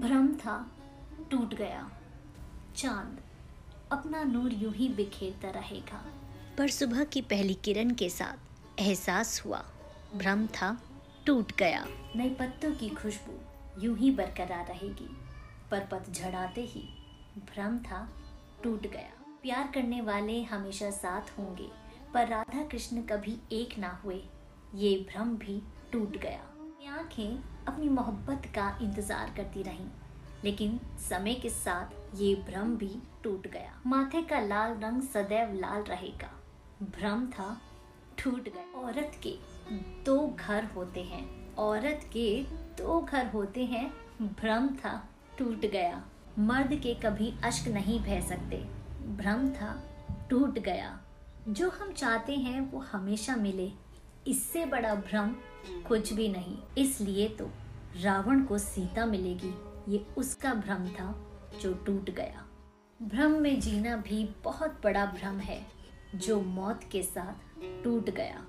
भ्रम था, टूट गया। चाँद अपना नूर यूँ ही बिखेरता रहेगा। पर सुबह की पहली किरण के साथ एहसास हुआ, भ्रम था, टूट गया। नए पत्तों की खुशबू यूँ ही बरकरार रहेगी। पर पतझड़ आते ही भ्रम था, टूट गया। प्यार करने वाले हमेशा साथ होंगे, पर राधा कृष्ण कभी एक ना हुए, ये भ्रम भी टूट गया। आँखें अपनी मोहब्बत का इंतज़ार करती रहीं, लेकिन समय के साथ ये भ्रम भी टूट गया। माथे का लाल रंग सदैव लाल रहेगा। भ्रम था, टूट गया। औरत के दो घर होते हैं। औरत के दो घर होते हैं। भ्रम था, टूट गया। मर्द के कभी अश्क नहीं बह सकते। भ्रम था, टूट गया। जो हम चाहते हैं वो हमेशा मिले। इससे बड़ा भ्रम कुछ भी नहीं। इसलिए तो रावण को सीता मिलेगी। ये उसका भ्रम था जो टूट गया। भ्रम में जीना भी बहुत बड़ा भ्रम है, जो मौत के साथ टूट गया।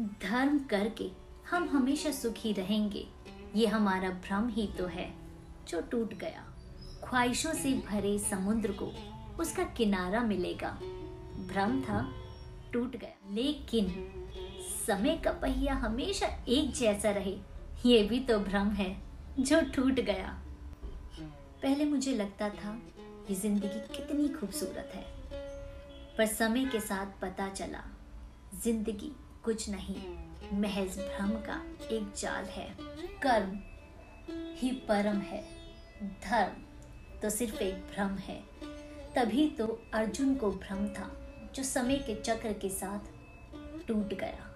धर्म करके हम हमेशा सुखी रहेंगे। ये हमारा भ्रम ही तो है, जो टूट गया। ख्वाहिशों से भरे समुद्र को उसका किनारा मिलेगा। भ्रम था, टूट गया। लेकिन समय का पहिया हमेशा एक जैसा रहे, ये भी तो भ्रम है, जो टूट गया। पहले मुझे लगता था ये ज़िंदगी कितनी खूबसूरत है, पर समय के साथ पता चला, ज़िंदगी कुछ नहीं, महज भ्रम का एक जाल है। कर्म ही परम है, धर्म तो सिर्फ़ एक भ्रम है। तभी तो अर्जुन को भ्रम था, जो समय के चक्र के साथ टूट गया।